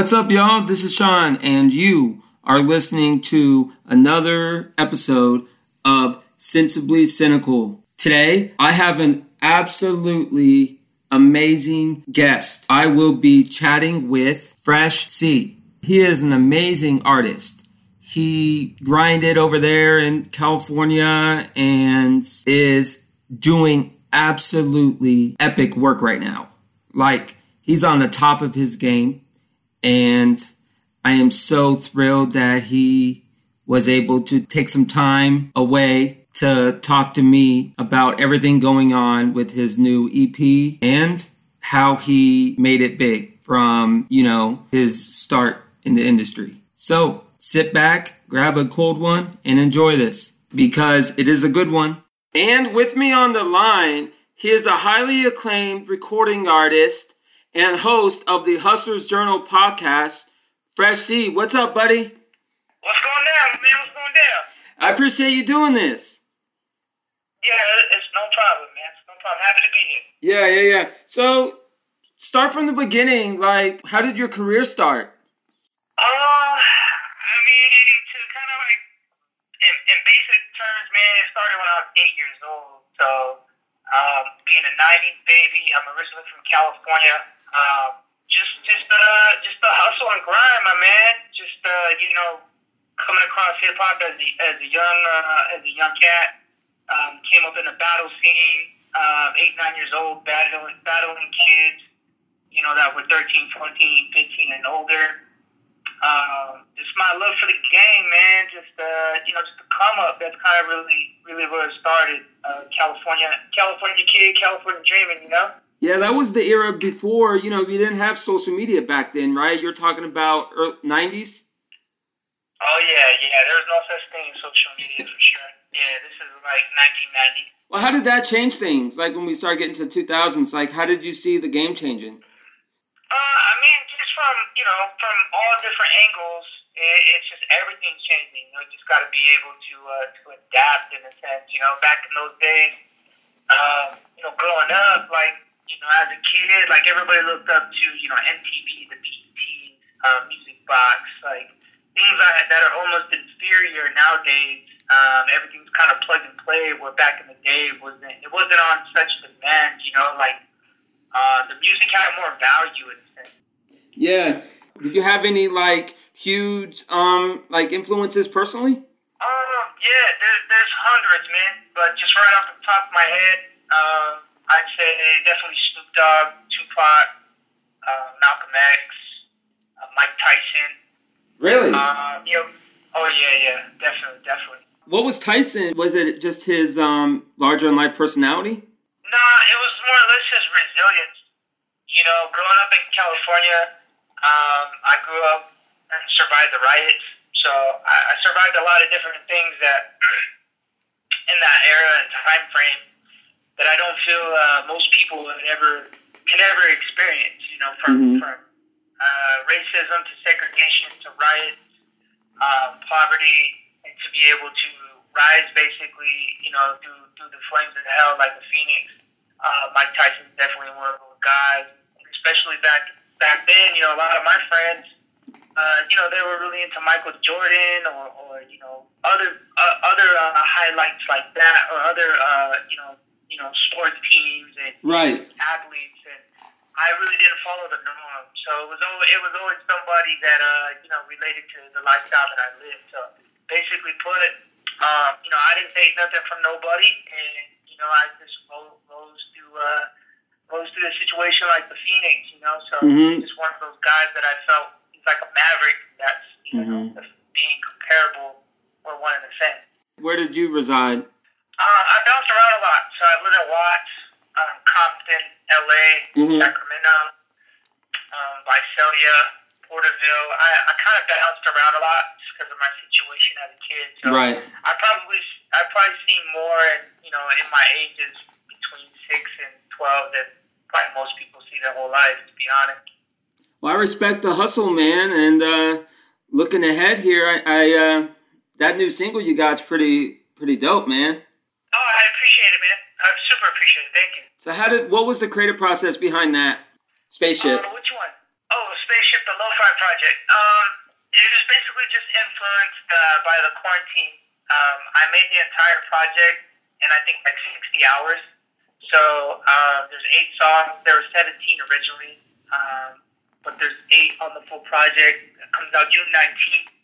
What's up, y'all? This is Sean, and you are listening to another episode of Sensibly Cynical. Today, I have an absolutely amazing guest. I will be chatting with Fresh C. He is an amazing artist. He grinded over there in California and is doing absolutely epic work right now. Like, he's on the top of his game and I am so thrilled that he was able to take some time away to talk to me about everything going on with his new EP and how he made it big from, you know, his start in the industry. So sit back, grab a cold one, and enjoy this because it is a good one. And with me on the line, he is a highly acclaimed recording artist and host of the Hustlers Journal podcast. Fresh C, what's up, buddy? What's going down, man? What's going down? I appreciate you doing this. Yeah, it's no problem, man. It's no problem. Happy to be here. Yeah, yeah, yeah. So, start from the beginning. Like, how did your career start? Uh, I mean, to kind of like, in, in basic terms, man, it started when I was eight years old. So, um, being a 90s baby, I'm originally from California. Um, just, just, uh, just the hustle and grind, my man. Just, uh, you know, coming across hip hop as a, as a young, uh, as a young cat. Um, came up in the battle scene, um, eight, nine years old, battling, battling kids, you know, that were 13, 14, 15 and older. Um, just my love for the game, man. Just, uh, you know, just the come up. That's kind of really, really where it started. Uh, California, California kid, California dreaming, you know? Yeah, that was the era before, you know, we didn't have social media back then, right? You're talking about early, 90s? Oh, yeah, yeah. There was no such thing as social media for sure. Yeah, this is like 1990. Well, how did that change things? Like when we started getting to the 2000s, like how did you see the game changing? Uh, I mean, just from, you know, from all different angles, it, it's just everything's changing. You know, you just got to be able to, uh, to adapt in a sense. You know, back in those days, uh, you know, growing up, like, you know, as a kid, like everybody looked up to, you know, MTV, the BET, uh, Music Box, like things that, that are almost inferior nowadays um, everything's kind of plug and play. Where back in the day, it wasn't it wasn't on such demand. You know, like uh, the music had more value in a sense. Yeah. Did you have any like huge um like influences personally? Um, yeah, there, there's hundreds, man. But just right off the top of my head, uh, I'd say definitely Snoop Dogg, Tupac, uh, Malcolm X, uh, Mike Tyson. Really? Uh, you know, oh yeah, yeah, definitely, definitely. What was Tyson? Was it just his um, larger than life personality? Nah, it was more or less his resilience. You know, growing up in California, um, I grew up and survived the riots. So I, I survived a lot of different things that in that era and time frame that I don't feel uh, most people ever can ever experience. You know, from mm-hmm. from uh, racism to segregation to riots, uh, poverty and to be able to rise basically, you know, through through the flames of hell like a phoenix. Uh, Mike Tyson's definitely one of those guys, especially back back then. You know, a lot of my friends, uh, you know, they were really into Michael Jordan or, or you know other uh, other uh, highlights like that or other uh, you know you know sports teams and right. athletes and. I really didn't follow the norm, so it was always, it was always somebody that uh, you know related to the lifestyle that I lived. So basically put, um, you know, I didn't take nothing from nobody, and you know, I just rose, rose to uh, rose to the situation like the phoenix, you know. So mm-hmm. just one of those guys that I felt he's like a maverick. That's you mm-hmm. know being comparable or one in the same. Where did you reside? Uh, I bounced around a lot. So I lived in Watts, um, Compton, LA, mm-hmm. Sacramento, um, Visalia, Porterville. I, I kind of bounced around a lot just because of my situation as a kid. So right. I probably I probably seen more, in, you know, in my ages between six and twelve than probably most people see their whole life. To be honest. Well, I respect the hustle, man, and uh, looking ahead here, I, I uh, that new single you got's pretty pretty dope, man. Oh, I appreciate it, man. I super appreciate it. Thank you. So, how did what was the creative process behind that spaceship? Uh, which one? Oh, spaceship, the lo-fi project. Um, it was basically just influenced uh, by the quarantine. Um, I made the entire project in I think like 60 hours. So uh, there's eight songs. There were 17 originally, um, but there's eight on the full project. It comes out June 19th.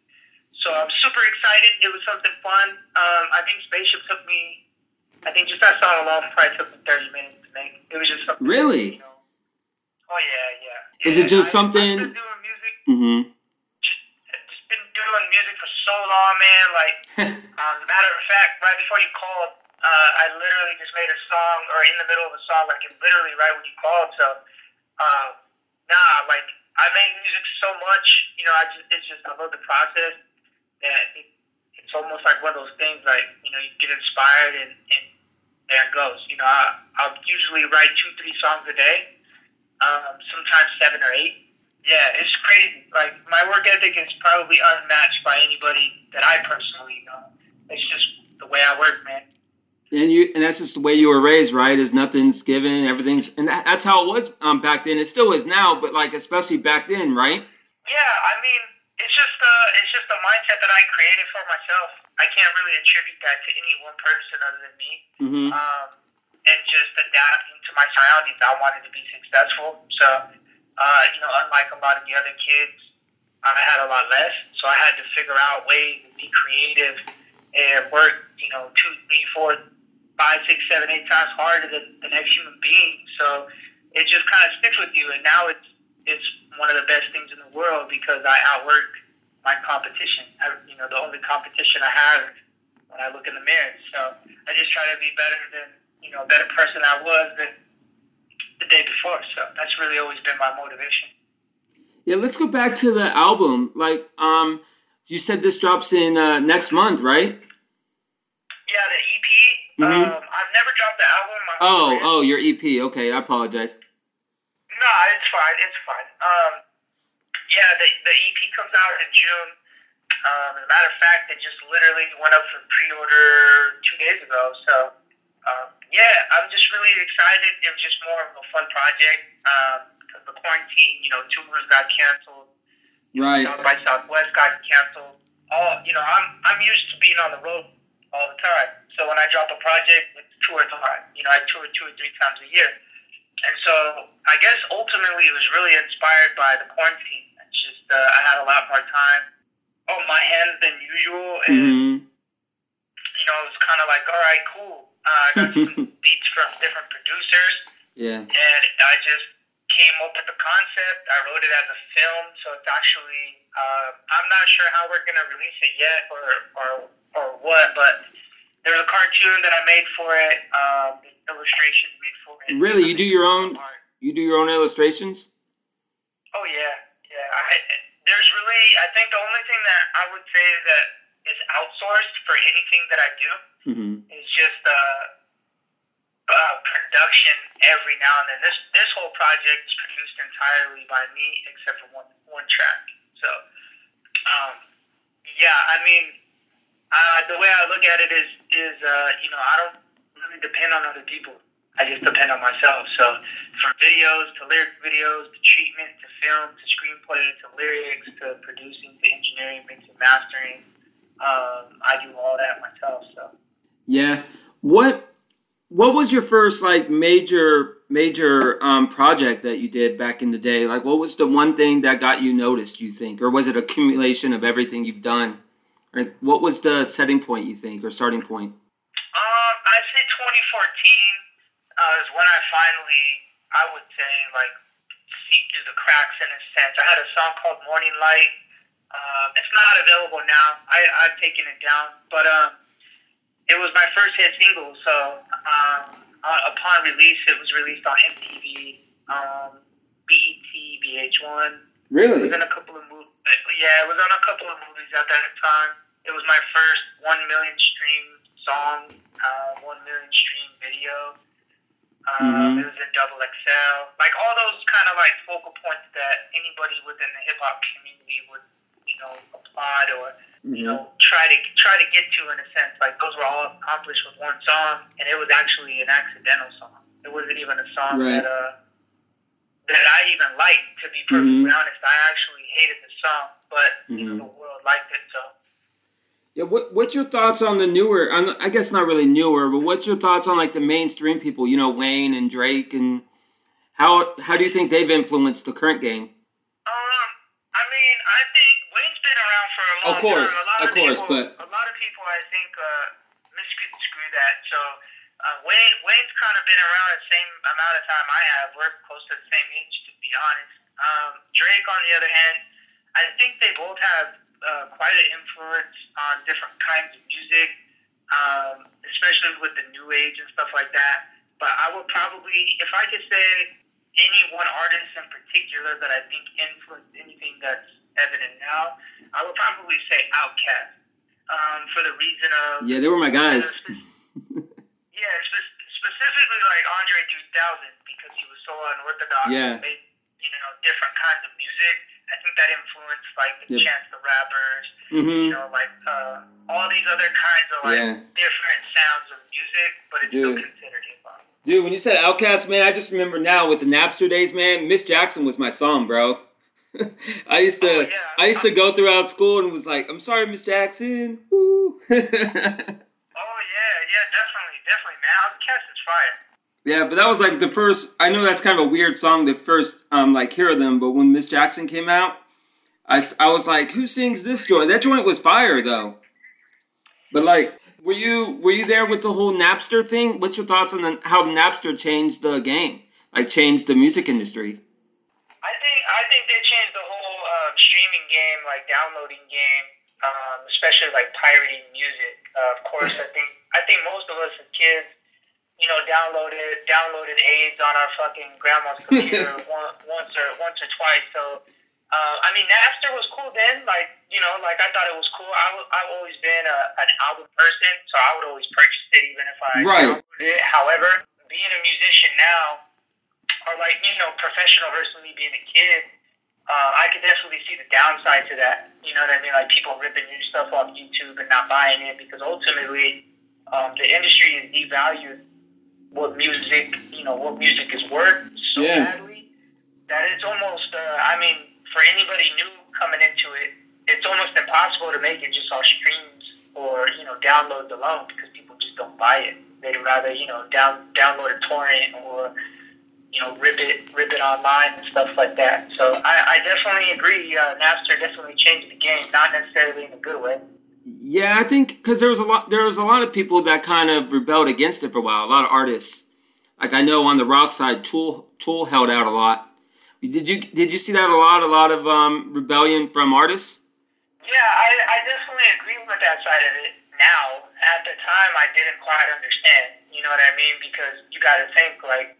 So I'm super excited. It was something fun. Um, I think Spaceship took me. I think just that song alone probably took me 30 minutes make. It was just something. Really? You know, oh yeah, yeah. Is it just I, something- I've been doing music. Mm-hmm. Just, just been doing music for so long, man. Like, um, matter of fact, right before you called, uh, I literally just made a song, or in the middle of a song, like literally right when you called. So, um, nah, like I make music so much, you know. I just, it's just I love the process. That it, it's almost like one of those things, like you know, you get inspired and and there it goes. You know, I I'll usually write two, three songs a day, um, sometimes seven or eight. Yeah, it's crazy. Like my work ethic is probably unmatched by anybody that I personally know. It's just the way I work, man. And you, and that's just the way you were raised, right? Is nothing's given, everything's, and that, that's how it was um, back then. It still is now, but like especially back then, right? Yeah, I mean, it's just uh, it's just a mindset that I created for myself. I can't really attribute that to any one person other than me. Mm-hmm. Um, and just adapting to my surroundings. I wanted to be successful, so uh, you know, unlike a lot of the other kids, I had a lot less, so I had to figure out ways to be creative and work, you know, two, three, four, five, six, seven, eight times harder than the next human being. So it just kind of sticks with you, and now it's it's one of the best things in the world because I outwork my competition. I, you know, the only competition I have when I look in the mirror. So I just try to be better than you know, a better person I was than the day before. So that's really always been my motivation. Yeah, let's go back to the album. Like, um, you said this drops in uh, next month, right? Yeah, the EP. Mhm. Um, I've never dropped the album. My Oh, oh, your EP. Okay, I apologize. No, it's fine. It's fine. Um, yeah, the the EP comes out in June. Um, as a matter of fact, it just literally went up for pre-order two days ago. So, um, yeah, I'm just really excited. It was just more of a fun project um, because the quarantine, you know, tours got canceled. Right. South by Southwest got canceled. All you know, I'm I'm used to being on the road all the time. So when I drop a project, it's tour time. You know, I tour two or three times a year. And so I guess ultimately it was really inspired by the quarantine. It's just uh, I had a lot more time on my hands than usual, and Mm-hmm. you know it was kind of like, all right, cool. Uh, I got some beats from different producers, Yeah. and I just came up with the concept. I wrote it as a film, so it's actually uh, I'm not sure how we're gonna release it yet or or or what, but there's a cartoon that I made for it, um, the illustrations made for it. Really? You do your own- Art. You do your own illustrations? Oh yeah, yeah. I, there's really, I think the only thing that I would say that is outsourced for anything that I do Mm-hmm. is just uh, uh, production every now and then. This this whole project is produced entirely by me, except for one one track. So, um, yeah, I mean, uh, the way I look at it is is uh, you know I don't really depend on other people. I just depend on myself. So, from videos to lyric videos to treatment to film to screenplay to lyrics to producing to engineering, mixing, mastering, um, I do all that myself. So. Yeah. What What was your first like major major um, project that you did back in the day? Like, what was the one thing that got you noticed? You think, or was it accumulation of everything you've done? Like, what was the setting point you think, or starting point? Um, I'd say 2014 uh, is when I finally, I would say, like, seeped through the cracks in a sense. I had a song called Morning Light. Um, it's not available now. I, I've taken it down. But um, it was my first hit single. So um, uh, upon release, it was released on MTV, um, BET, VH1. It Really? was in a couple of movies. Yeah, it was on a couple of movies at that time. It was my first one million stream song, uh, one million stream video. Um, Mhm. It was in double XL. Like all those kind of like focal points that anybody within the hip hop community would, you know, applaud or you Mhm. know try to try to get to in a sense. Like those were all accomplished with one song, and it was actually an accidental song. It wasn't even a song Right. that uh that I even liked. To be perfectly mm-hmm. honest, I actually hated the song, but mm-hmm. you know, mm-hmm. the world liked it. So. Yeah, what, what's your thoughts on the newer? I guess not really newer, but what's your thoughts on like the mainstream people? You know, Wayne and Drake, and how how do you think they've influenced the current game? Um, I mean, I think Wayne's been around for a long of course, time. of, of course, people, but a lot of people, I think, uh, misconstrue that. So uh, Wayne Wayne's kind of been around the same amount of time I have. We're close to the same age, to be honest. Um, Drake, on the other hand, I think they both have uh, quite an influence on different kinds of music, um, especially with the new age and stuff like that. But I would probably, if I could say any one artist in particular that I think influenced anything that's evident now, I would probably say Outkast. Um, for the reason of yeah, they were my guys. Yeah, spe- specifically like Andre 3000 because he was so unorthodox. Yeah. And made, you know, different kinds of music. Think that influenced like the yep. Chance the Rappers, mm-hmm. you know, like uh, all these other kinds of like yeah. different sounds of music, but it's Dude. still considered hip hop. Dude, when you said Outkast, man, I just remember now with the Napster days, man. Miss Jackson was my song, bro. I used to, oh, yeah. I used to go throughout school and was like, "I'm sorry, Miss Jackson." Woo. oh yeah, yeah, definitely definitely, man. Outkast is fire. Yeah, but that was like the first. I know that's kind of a weird song to first um, like hear of them, but when Miss Jackson came out, I, I was like, who sings this joint? That joint was fire though. But like, were you were you there with the whole Napster thing? What's your thoughts on the, how Napster changed the game? Like changed the music industry? I think I think they changed the whole uh, streaming game, like downloading game, um, especially like pirating music. Uh, of course, I think I think most of us as kids, you know, downloaded downloaded AIDS on our fucking grandma's computer once, once or once or twice. So, uh, I mean, Napster was cool then. Like, you know, like I thought it was cool. I w- I've always been a, an album person, so I would always purchase it even if I right. it. However, being a musician now, or like you know, professional versus me being a kid uh, I could definitely see the downside to that. You know what I mean? Like people ripping your stuff off YouTube and not buying it because ultimately um, the industry has devalued what music, you know, what music is worth so yeah. badly that it's almost, uh, I mean, for anybody new coming into it, it's almost impossible to make it just off streams or, you know, downloads alone because people just don't buy it. They'd rather, you know, down download a torrent or you know, rip it, rip it online and stuff like that. So I, I definitely agree. Uh, Napster definitely changed the game, not necessarily in a good way. Yeah, I think because there was a lot, there was a lot of people that kind of rebelled against it for a while. A lot of artists, like I know on the rock side, Tool, Tool held out a lot. Did you did you see that a lot? A lot of um, rebellion from artists. Yeah, I, I definitely agree with that side of it. Now, at the time, I didn't quite understand. You know what I mean? Because you got to think like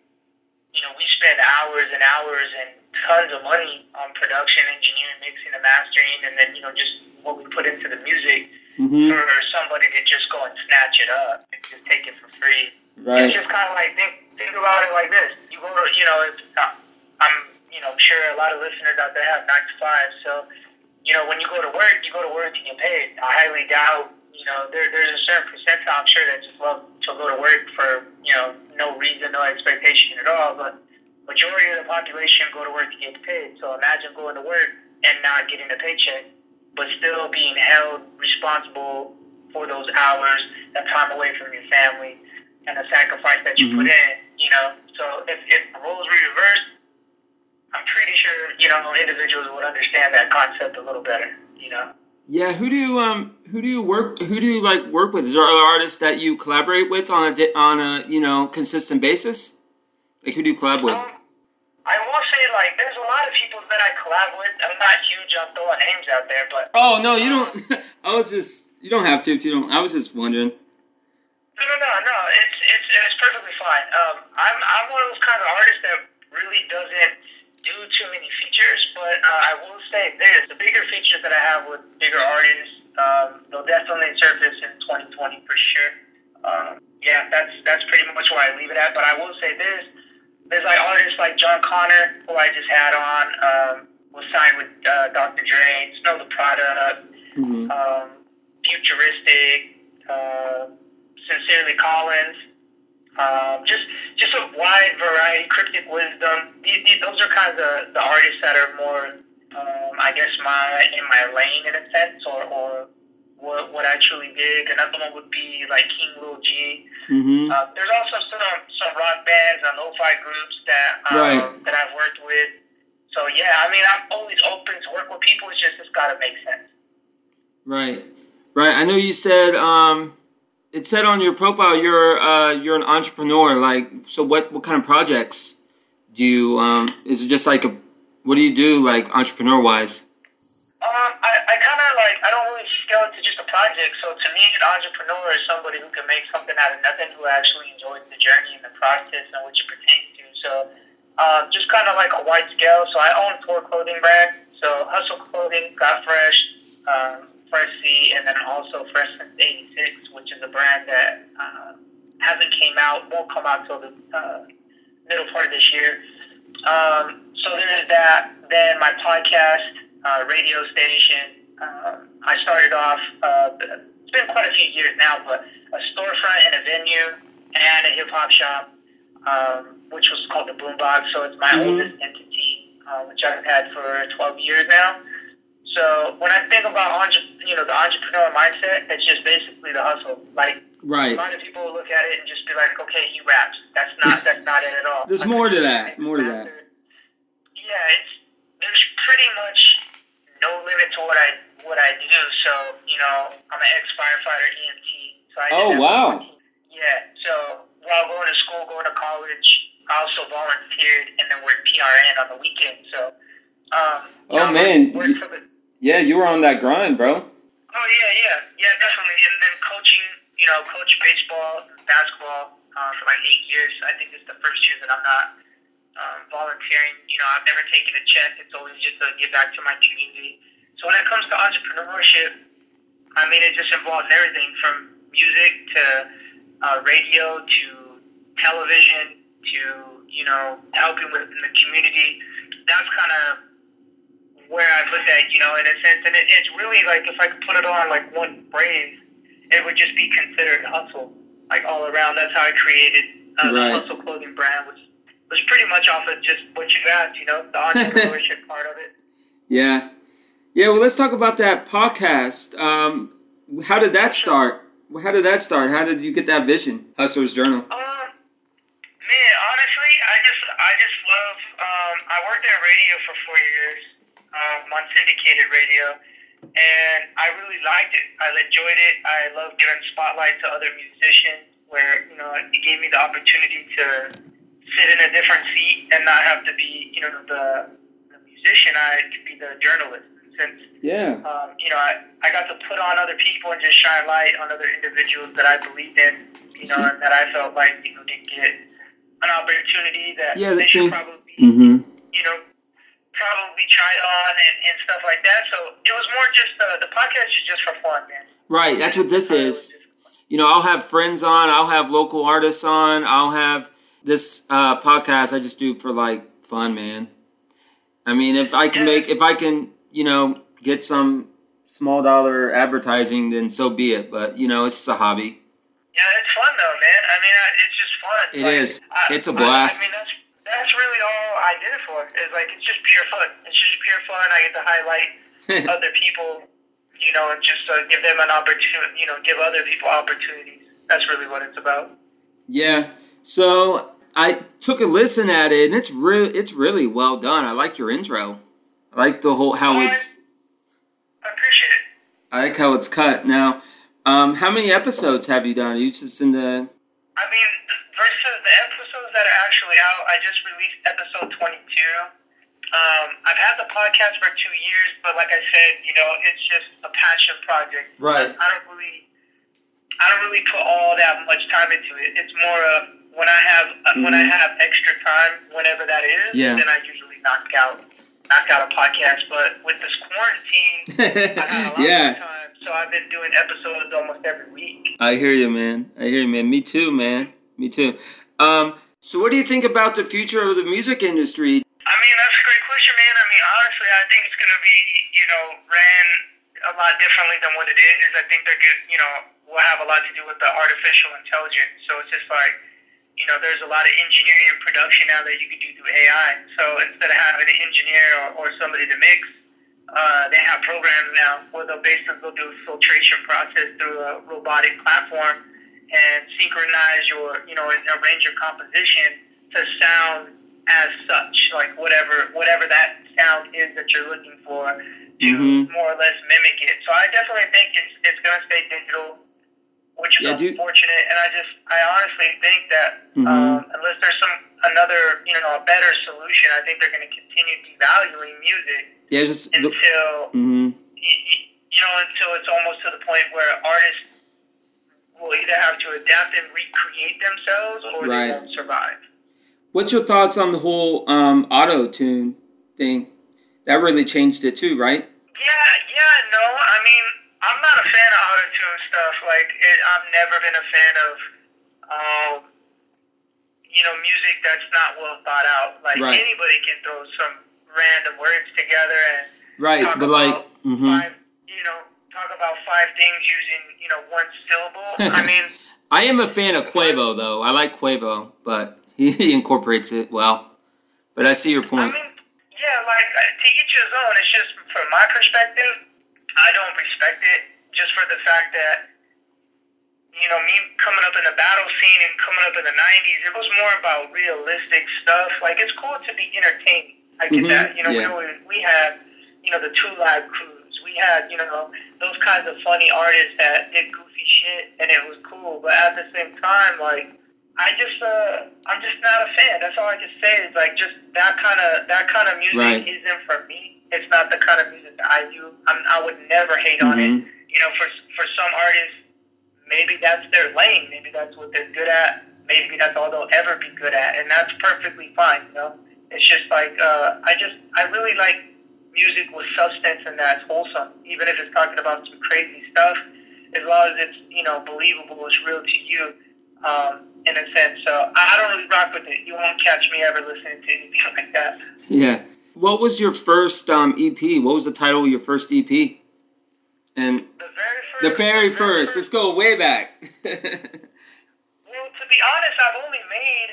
you know, we spend hours and hours and tons of money on production, engineering, mixing, and mastering, and then you know just what we put into the music mm-hmm. for somebody to just go and snatch it up and just take it for free. Right. It's just kind of like think think about it like this. You go to you know, if, uh, I'm you know sure a lot of listeners out there have nine to five, so you know when you go to work, you go to work to get paid. I highly doubt you know there there's a certain percentile I'm sure that just love to go to work for you know no reason, no expectation at all. But majority of the population go to work to get paid. So imagine going to work and not getting a paycheck, but still being held responsible for those hours, that time away from your family, and the sacrifice that you mm-hmm. put in. You know, so if if the roles were reversed, I'm pretty sure you know individuals would understand that concept a little better. You know. Yeah, who do you um who do you work who do you like work with? Is there other artists that you collaborate with on a on a you know consistent basis? Like who do you collab with? Um, I will say like there's a lot of people that I collab with. I'm not huge on throwing names out there, but oh no, you don't. I was just you don't have to if you don't. I was just wondering. No, no, no, no. It's it's it's perfectly fine. Um, I'm I'm one of those kind of artists that really doesn't do too many features, but uh, I will say this: the bigger features that I have with bigger artists, um, they'll definitely surface in 2020 for sure. Um, yeah, that's that's pretty much where I leave it at. But I will say this: there's like artists like Jon Connor, who I just had on, um, was signed with uh, Dr. Dre, Snow Tha Product, mm-hmm. um, Futuristic, uh, Sincerely Collins. um, just just a wide variety. Cryptic Wisdom. These, these, those are kind of the, the artists that are more, um, I guess, my in my lane in a sense, or, or what, what I truly dig. Another one would be like King Lil G. Mm-hmm. Uh, there's also some some rock bands and lo-fi groups that um, Right. that I've worked with. So yeah, I mean, I'm always open to work with people. It's just it's got to make sense. Right, right. I know you said um, it said on your profile you're uh, you're an entrepreneur. Like, so what what kind of projects do you? Um, is it just like a what do you do like entrepreneur wise? Project. So to me, an entrepreneur is somebody who can make something out of nothing, who actually enjoys the journey and the process and which it pertains to. So um, just kind of like a wide scale. So I own four clothing brands. So Hustle Clothing, Got Fresh, um, Fresh C, and then also Fresh Since '86, which is a brand that uh, hasn't came out, won't come out till the uh, middle part of this year. Um, so there's that. Then my podcast, uh, radio station. Um, I started off. Uh, it's been quite a few years now, but a storefront and a venue and a hip hop shop, um, which was called the Boombox. So it's my Mhm. oldest entity, uh, which I've had for 12 years now. So when I think about entre- you know the entrepreneur mindset, it's just basically the hustle. Like a lot of people will look at it and just be like, okay, he raps. That's not that's not it at all. There's Like, more to that, more to that. Yeah, it's there's pretty much no limit to what I what I do. So you know, I'm an ex firefighter EMT. So I Oh, wow. Yeah. So while going to school, going to college, I also volunteered and then worked PRN on the weekend. So. Um, Oh, man. worked You- for the Yeah, you were on that grind, bro. Oh yeah, yeah, yeah, definitely. And then coaching, you know, coach baseball, basketball uh, for like eight years. I think it's the first year that I'm not um, volunteering. You know, I've never taken a check. It's always just to give back to my community. So when it comes to entrepreneurship, I mean, it just involves everything from music to uh, radio to television to you know helping within the community. That's kind of where I put that, you know, in a sense. And it, it's really like if I could put it on like one phrase, it would just be considered hustle, like all around. That's how I created uh, Right. the hustle clothing brand, which was pretty much off of just what you asked, you know, the entrepreneurship part of it. Yeah. Yeah, well, let's talk about that podcast. Um, how did that start? How did that start? How did you get that vision? Hustler's Journal. Um, man, honestly, I just I just love. Um, I worked at radio for four years um, on syndicated radio, and I really liked it. I enjoyed it. I love giving spotlight to other musicians, where you know it gave me the opportunity to sit in a different seat and not have to be you know the the musician. I could be the journalist. Since Yeah. um, you know, I, I got to put on other people and just shine light on other individuals that I believed in, you know, and that I felt like, you know, didn't get an opportunity that Yeah, they should me. probably, Mm-hmm. you know, probably try on and, and stuff like that. So it was more just, uh, the podcast is just for fun, man. Right. That's what this is. You know, I'll have friends on. I'll have local artists on. I'll have this uh, podcast. I just do for like fun, man. I mean, if I can make, if I can, you know, get some small dollar advertising, then so be it. But you know, it's just a hobby. Yeah, it's fun though, man. I mean, I, it's just fun. It Like, is. I- It's a blast. I, mean, that's that's really all I did it for. Is like it's just pure fun. It's just pure fun. I get to highlight other people, you know, and just uh, give them an opportunity. You know, give other people opportunities. That's really what it's about. Yeah. So I took a listen at it, and it's real. It's really well done. I like your intro. I like the whole how it's. I appreciate it. I like how it's cut. Now, um, how many episodes have you done? Are you just in the? I mean, versus the episodes that are actually out, I just released episode 22. Um, I've had the podcast for two years, but like I said, you know, it's just a passion project. Right. I don't really, I don't really put all that much time into it. It's more of when I have uh, when I Mhm. have extra time, whenever that is, Yeah. then I usually knock out knock out a podcast. But with this quarantine, I had a lot yeah. of time, so I've been doing episodes almost every week. I hear you, man. I hear you, man. Me too, man. Me too. Um, so, what do you think about the future of the music industry? I mean, that's a great question, man. I mean, honestly, I think it's going to be, you know, ran a lot differently than what it is. I think they're good, you know, will have a lot to do with the artificial intelligence. So it's just like, you know, there's a lot of engineering and production now that you can do through AI. So instead of having an engineer or, or somebody to mix, uh, they have programs now where they'll basically go do a filtration process through a robotic platform and synchronize your, you know, and arrange your composition to sound as such, like whatever whatever that sound is that you're looking for, to Mhm. more or less mimic it. So I definitely think it's it's gonna stay digital, which is Yeah, unfortunate. And I just I honestly think that Mhm. um, unless there's some another you know a better solution, I think they're gonna continue devaluing music Yeah, just the, until hmm you, you know, until it's almost to the point where artists will either have to adapt and recreate themselves or Right. they won't survive. What's your thoughts on the whole um, auto tune thing? That really changed it too, right? Yeah, yeah, no, I mean, I'm not a fan of auto-tune stuff. Like, it, I've never been a fan of, um, you know, music that's not well thought out. Like, Right. anybody can throw some random words together and Right, but like, hmm five, you know, talk about five things using, you know, one syllable. I mean, I am a fan of Quavo though. I like Quavo, but he, incorporates it well. But I see your point. I mean, yeah, like uh, to each his own. It's just from my perspective, I don't respect it just for the fact that you know me coming up in the battle scene and coming up in the '90s. It was more about realistic stuff. Like it's cool to be entertaining. I get Mhm, that. You know, yeah. we we had you know the two live crews. We had you know those kinds of funny artists that did goofy shit, and it was cool. But at the same time, like I just uh I'm just not a fan. That's all I can say is like just that kind of that kind of music Right. isn't for me. It's not the kind of music that I do. I'm, I would never hate on it. Mhm. You know, for for some artists, maybe that's their lane. Maybe that's what they're good at. Maybe that's all they'll ever be good at, and that's perfectly fine. You know, it's just like uh, I just I really like music with substance and that's wholesome, even if it's talking about some crazy stuff. As long as it's you know believable, it's real to you. Um, in a sense, so I I don't really rock with it. You won't catch me ever listening to anything like that. Yeah. What was your first um, EP? What was the title of your first EP? And The very first. the very the first. Let's go way back. Well, to be honest, I've only made.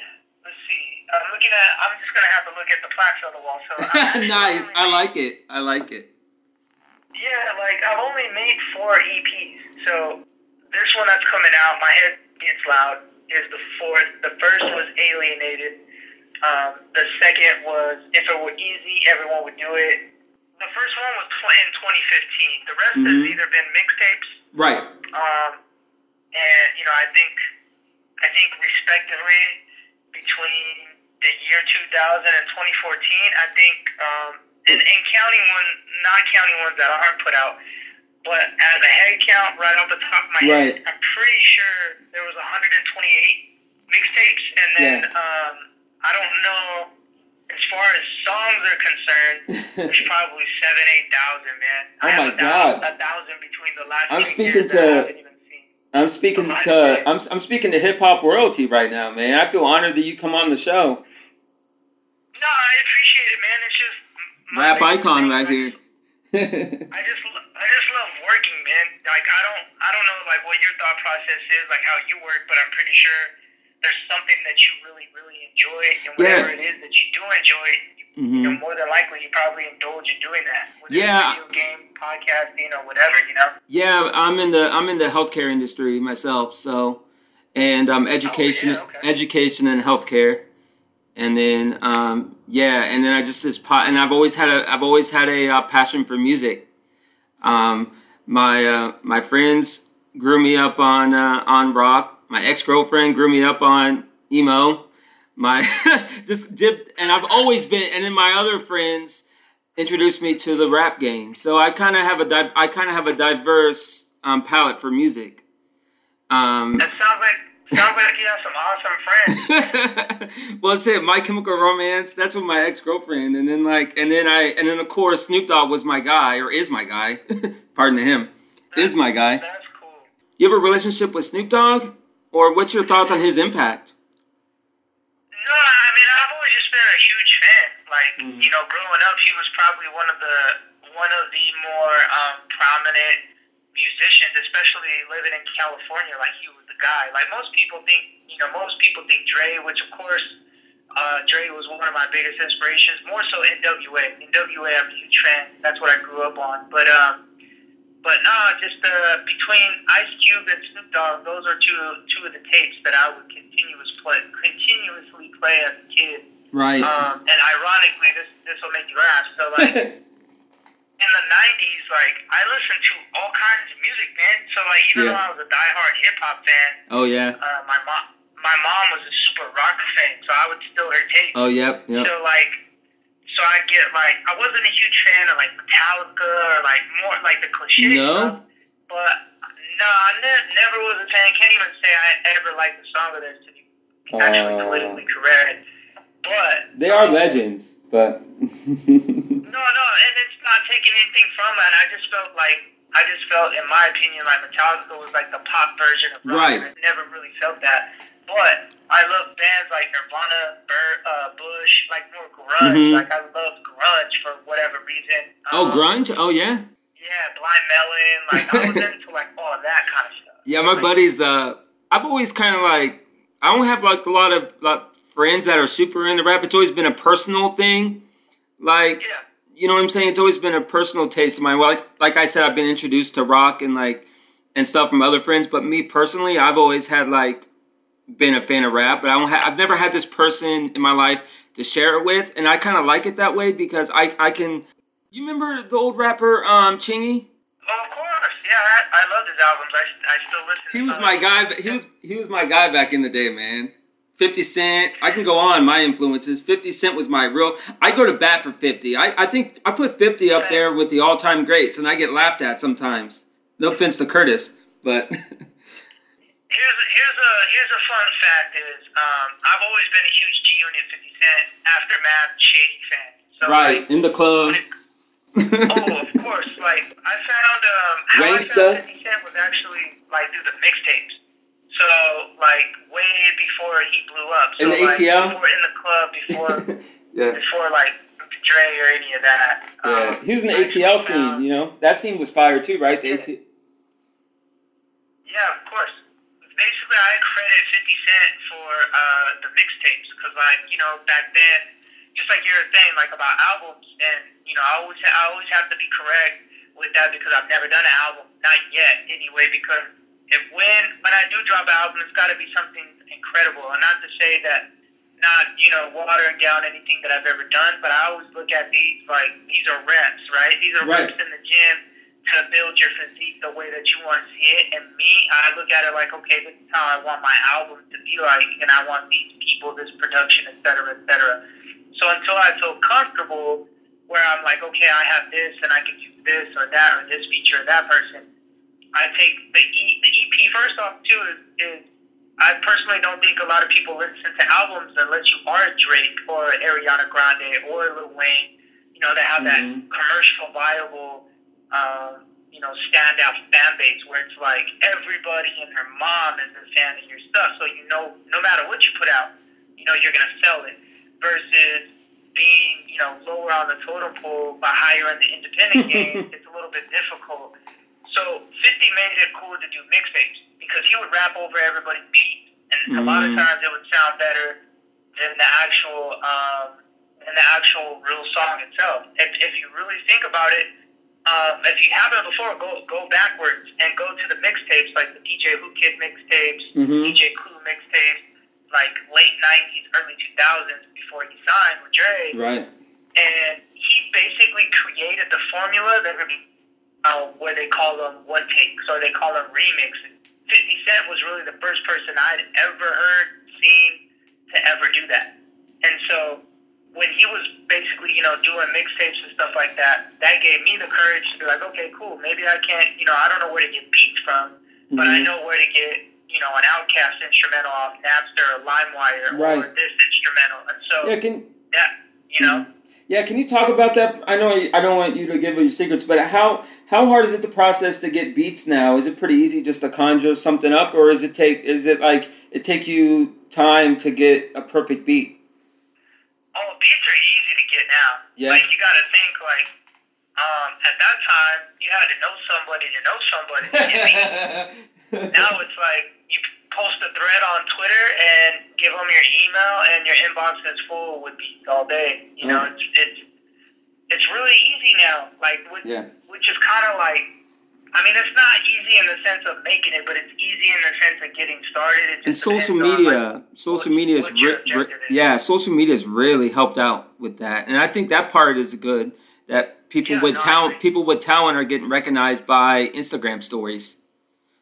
Let's see. I'm looking at. I'm just gonna have to look at the plaques on the wall. So nice. I like it. I like it. Yeah, like I've only made four EPs. So this one that's coming out, my head gets loud, is the fourth. The first was Alienated. Um, the second was If It Were Easy, Everyone Would Do It. The first one was in 2015. The rest has Mhm. either been mixtapes Right. Um, and you know, I think, I think respectively between the year 2000 and 2014, I think, um, and, and counting one, not counting ones that aren't put out, but as a head count, right off the top of my Right. head, I'm pretty sure there was 128 mixtapes, and then Yeah. um, I don't know. As far as songs are concerned, there's probably seven, eight thousand, man. Oh I my a thousand- God. A thousand between the last. I'm speaking to- haven't even seen. I'm speaking to I'm I'm speaking to hip hop royalty right now, man. I feel honored that you come on the show. No, I appreciate it, man. It's just Rap icon right here. I just I just love working, man. Like I don't I don't know like what your thought process is, like how you work, but I'm pretty sure there's something that you really really enjoy, and whatever Yeah. it is that you do enjoy, you hmm know, more than likely you probably indulge in doing that. Whether Yeah. video game, podcasting, or whatever, you know. Yeah, I'm in the I'm in the healthcare industry myself, so and um, education, Oh, okay. education and healthcare, and then um, yeah, and then I just this pot, and I've always had a I've always had a uh, passion for music. Um, my uh, my friends grew me up on uh, on rock. My ex girlfriend grew me up on emo. My just dipped, and I've always been, and then my other friends introduced me to the rap game. So I kind of have a di- I kind of have a diverse um, palette for music. Um, That sounds like sounds like you have some awesome friends. well, shit, My Chemical Romance. That's with my ex girlfriend, and then like, and then I, and then of course Snoop Dogg was my guy, or is my guy. Pardon to him, is my guy. That's cool. You have a relationship with Snoop Dogg, or what's your thoughts on his impact? No, I mean I've always just been a huge fan. Like Mhm. you know, growing up, he was probably one of the one of the more um, prominent musicians, especially living in California, like he was the guy. Like most people think, you know, most people think Dre, which of course, uh, Dre was one of my biggest inspirations. More so NWA. NWA, I'm a huge fan. That's what I grew up on. But um, but nah, just uh, between Ice Cube and Snoop Dogg, those are two two of the tapes that I would continuous play, continuously play as a kid. Right. Um, and ironically, this this will make you laugh. So like. in the '90s, like I listened to all kinds of music, man. So like even Yeah. though I was a diehard hip hop fan, Oh yeah. uh, my mom my mom was a super rock fan, so I would steal her tapes. Oh yep. Yep. So like, so I get like I wasn't a huge fan of like Metallica or like more like the cliche No? stuff, but no, I ne- never was a fan. Can't even say I ever liked the song of theirs to be actually Aw. politically correct. But They are legends, but No, no, and it's not taking anything from that. I just felt like I just felt, in my opinion, like Metallica was like the pop version of rock. Right. I never really felt that. But I love bands like Nirvana, Bur- uh, Bush, like more grunge. Mhm. Like I love grunge for whatever reason. oh Um, grunge. Oh yeah. Yeah, Blind Melon. Like I was into like all that kind of stuff. Yeah, my Like, buddies. Uh, I've always kind of like I don't have like a lot of like friends that are super into rap. It's always been a personal thing. Like Yeah. you know what I'm saying? It's always been a personal taste of mine. Well, like like I said, I've been introduced to rock and like and stuff from other friends. But me personally, I've always had like been a fan of rap. But I don't. Ha- I've never had this person in my life to share it with, and I kind of like it that way because I I can. You remember the old rapper um Chingy? Oh, of course. Yeah, I, I loved his albums. I, I still listen. He was my guy. He was he was my guy back in the day, man. Fifty Cent. I can go on my influences. Fifty Cent was my real. I go to bat for Fifty. I, I think I put Fifty up there with the all time greats, and I get laughed at sometimes. No offense to Curtis, but a here's a fun fact is um, I've always been a huge G Unit 50 Cent Aftermath Shady fan. So right in the club. Like, oh, of course. Like I found um, how? I found 50 Cent was actually like through the mixtapes. So like way before he blew up. So, In the like, ATL? Before in the club before yeah, before like Dre or any of that. yeah. Um, He was in the ATL scene. found- You know that scene was fire too, right? The ATL. Yeah, of course. Basically, I credit 50 Cent for uh, the mixtapes because, like, you know, back then, just like you were saying, like about albums, and you know, I always I always have to be correct with that because I've never done an album, not yet, anyway. Because if when when I do drop an album, it's got to be something incredible, and not to say that not you know watering down anything that I've ever done, but I always look at these like these are reps, right? These are Right. reps in the gym to build your physique the way that you want to see it. And me, I look at it like, okay, this is how I want my album to be like, and I want these people, this production, et cetera, et cetera. So until I feel comfortable where I'm like, okay, I have this and I can use this or that or this feature or that person, I take the E the EP first off too is, is I personally don't think a lot of people listen to albums unless you are a Drake or Ariana Grande or Lil Wayne, you know, that have Mhm. that commercial viable um, you know, standout fan base where it's like everybody and their mom is a fan of your stuff. So you know, no matter what you put out, you know, you're gonna sell it. Versus being, you know, lower on the totem pole but higher in the independent game, it's a little bit difficult. So 50 made it cool to do mixtapes because he would rap over everybody's beats, and a lot of Mhm. times it would sound better than the actual um, than the actual real song itself. If, if you really think about it, um, if you haven't before, go go backwards and go to the mixtapes like the DJ Whoo Kid mixtapes, Mhm. DJ Clue mixtapes, like late '90s, early 2000s before he signed with Dre Right. and he basically created the formula that would be uh, where they call them one takes or they call them remixes. 50 Cent was really the first person I'd ever heard, seen to ever do that. And so when he was basically, you know, doing mixtapes and stuff like that, that gave me the courage to be like, okay, cool, maybe I can't, you know, I don't know where to get beats from, but I Mhm. know where to get, you know, an Outkast instrumental off Napster or LimeWire or Right. this instrumental. And so, Yeah. Can yeah, you know. Yeah, can you talk about that? I know I don't want you to give your secrets, but how how hard is it the process to get beats now? Is it pretty easy just to conjure something up, or is it take is it like it take you time to get a perfect beat? Oh, beats are easy to get now. Yeah. Like you gotta think like Um, at that time, you had to know somebody to know somebody. to get now it's like you post a thread on Twitter and give them your email, and your inbox is full with beats all day. You know, Mm. it's it's it's really easy now. Like, which, Yeah. which is kind of like. I mean, it's not easy in the sense of making it, but it's easy in the sense of getting started. And social media, like, social what- media is re- re- yeah, social media has really helped out with that, and I think that part is good. That people Yeah, with no, talent, people with talent, are getting recognized by Instagram stories.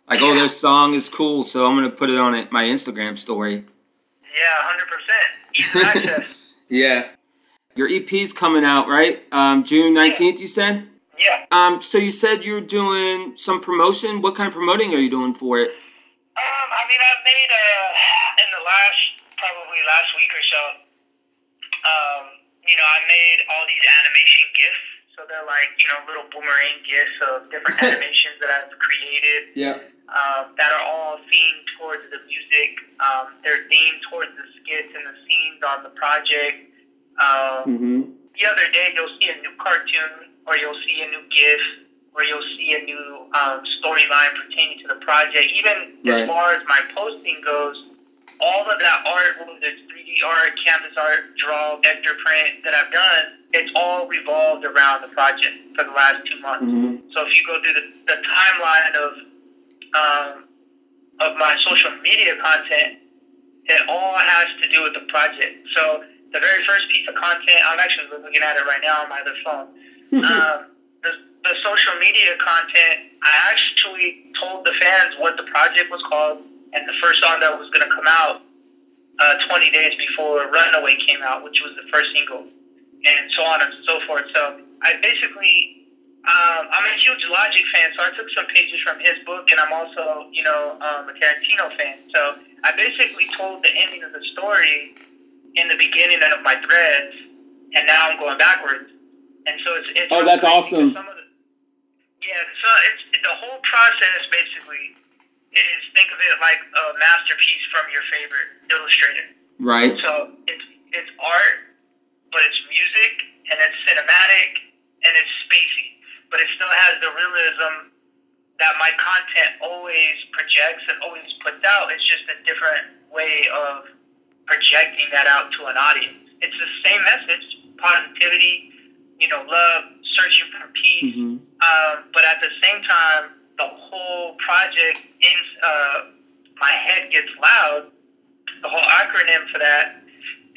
Like, oh, their song is cool, so I'm gonna put it on it, my Instagram story. Yeah, hundred percent. Yeah, your EP's coming out, right? Um, June nineteenth, you said. Yeah. Um, so you said you're doing some promotion. What kind of promoting are you doing for it? Um, I mean, I've made uh, in the last probably last week or so. Um, you know, I made all these animation gifs. So they're like you know little boomerang gifs of different animations that I've created. Yeah. um, that are all themed towards the music. Um, they're themed towards the skits and the scenes on the project. Um, Mm-hmm. the other day, you'll see a new cartoon, or you'll see a new GIF, or you'll see a new um, storyline pertaining to the project. Even Right. as far as my posting goes, all of that art, whether it's 3D art, canvas art, draw, vector print that I've done, it's all revolved around the project for the last two months. Mm-hmm. So if you go through the, the timeline of um, of my social media content, it all has to do with the project. So the very first piece of content, I'm actually looking at it right now on my other phone. Um, the, the social media content, I actually told the fans what the project was called and the first song that was going to come out uh, 20 days before Runaway came out, which was the first single, and so on and so forth. So I basically um, I'm a huge Logic fan, so I took some pages from his book, and I'm also, you know, um, a Tarantino fan. So I basically told the ending of the story in the beginning of my threads, and now I'm going backwards. And so it's, it's Oh, that's awesome. Some of the, yeah, so it's the whole process basically is think of it like a masterpiece from your favorite illustrator. Right. So it's it's art, but it's music and it's cinematic and it's spacey, but it still has the realism that my content always projects and always puts out. It's just a different way of projecting that out to an audience. It's the same message: positivity, you know, love, searching for peace. Mm-hmm. Um, but at the same time, the whole project, in, uh, my head gets loud. The whole acronym for that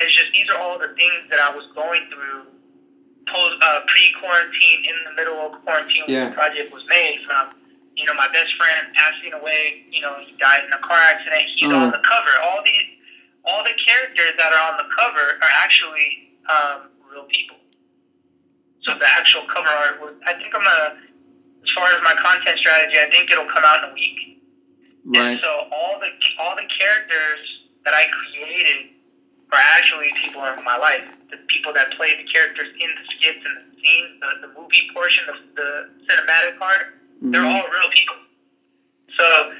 is just these are all the things that I was going through post, uh, pre-quarantine, in the middle of quarantine when the project was made. From you know my best friend passing away, you know he died in a car accident. He's Oh. on the cover. All these, all the characters that are on the cover are actually um, real people. So the actual cover art was. I think I'm gonna, as far as my content strategy, I think it'll come out in a week. Right. And so all the all the characters that I created are actually people in my life. The people that play the characters in the skits and the scenes, the, the movie portion, the, the cinematic part, they're Mhm. all real people. So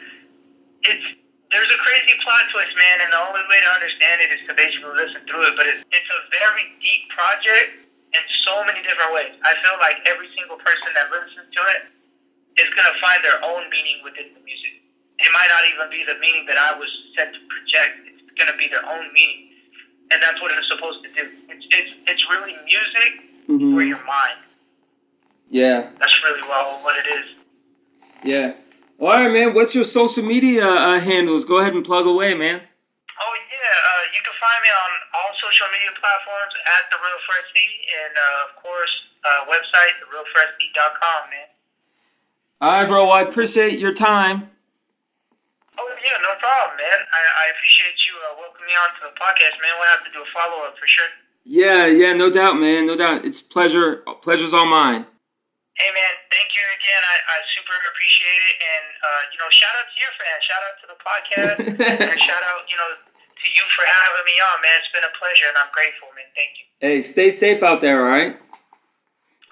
it's there's a crazy plot twist, man, and the only way to understand it is to basically listen through it. But it's it's a very deep project in so many different ways. I feel like every single person that listens to it is gonna find their own meaning within the music. It might not even be the meaning that I was set to project. It's gonna be their own meaning, and that's what it's supposed to do. It's it's it's really music Mhm. for your mind. Yeah. That's really well what it is. Yeah. All right, man. What's your social media uh, handles? Go ahead and plug away, man. Oh yeah, uh, you can find me on all social media platforms at the Real Fresty, and uh, of course, uh, website therealfresty.com, man. All right, bro. Well, I appreciate your time. Oh yeah, no problem, man. I, I appreciate you uh, welcoming me on to the podcast, man. We'll have to do a follow up for sure. Yeah, yeah, no doubt, man. No doubt. It's pleasure. Pleasure's all mine. Hey man, thank you again. I, I super appreciate it, and uh, you know, shout out to your fans, shout out to the podcast, and shout out, you know, to you for having me on, man. It's been a pleasure, and I'm grateful, man. Thank you. Hey, stay safe out there, all right?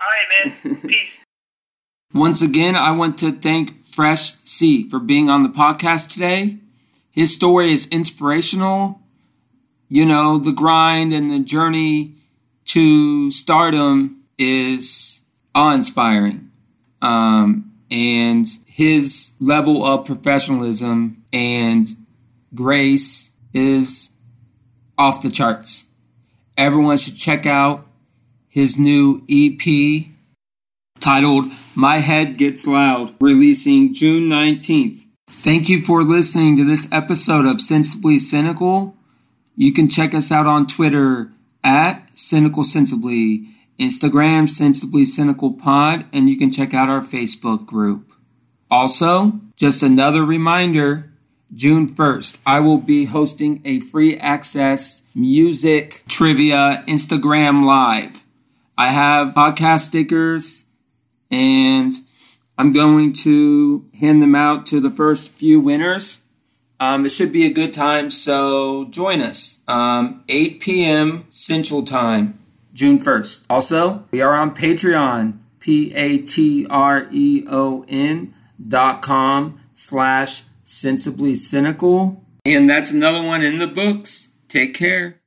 All right, man. Peace. Once again, I want to thank Fresh C for being on the podcast today. His story is inspirational. You know, the grind and the journey to stardom is awe inspiring. Um, and his level of professionalism and grace is off the charts. Everyone should check out his new EP titled My Head Gets Loud, releasing June 19th. Thank you for listening to this episode of Sensibly Cynical. You can check us out on Twitter at Cynical Sensibly, Instagram Sensibly Cynical Pod, and you can check out our Facebook group. Also, just another reminder June 1st, I will be hosting a free access music trivia Instagram live. I have podcast stickers and I'm going to hand them out to the first few winners. Um, it should be a good time, so join us. Um, 8 p.m. Central Time, June 1st. Also, we are on Patreon, P A T R E O N dot com slash sensibly cynical. And that's another one in the books. Take care.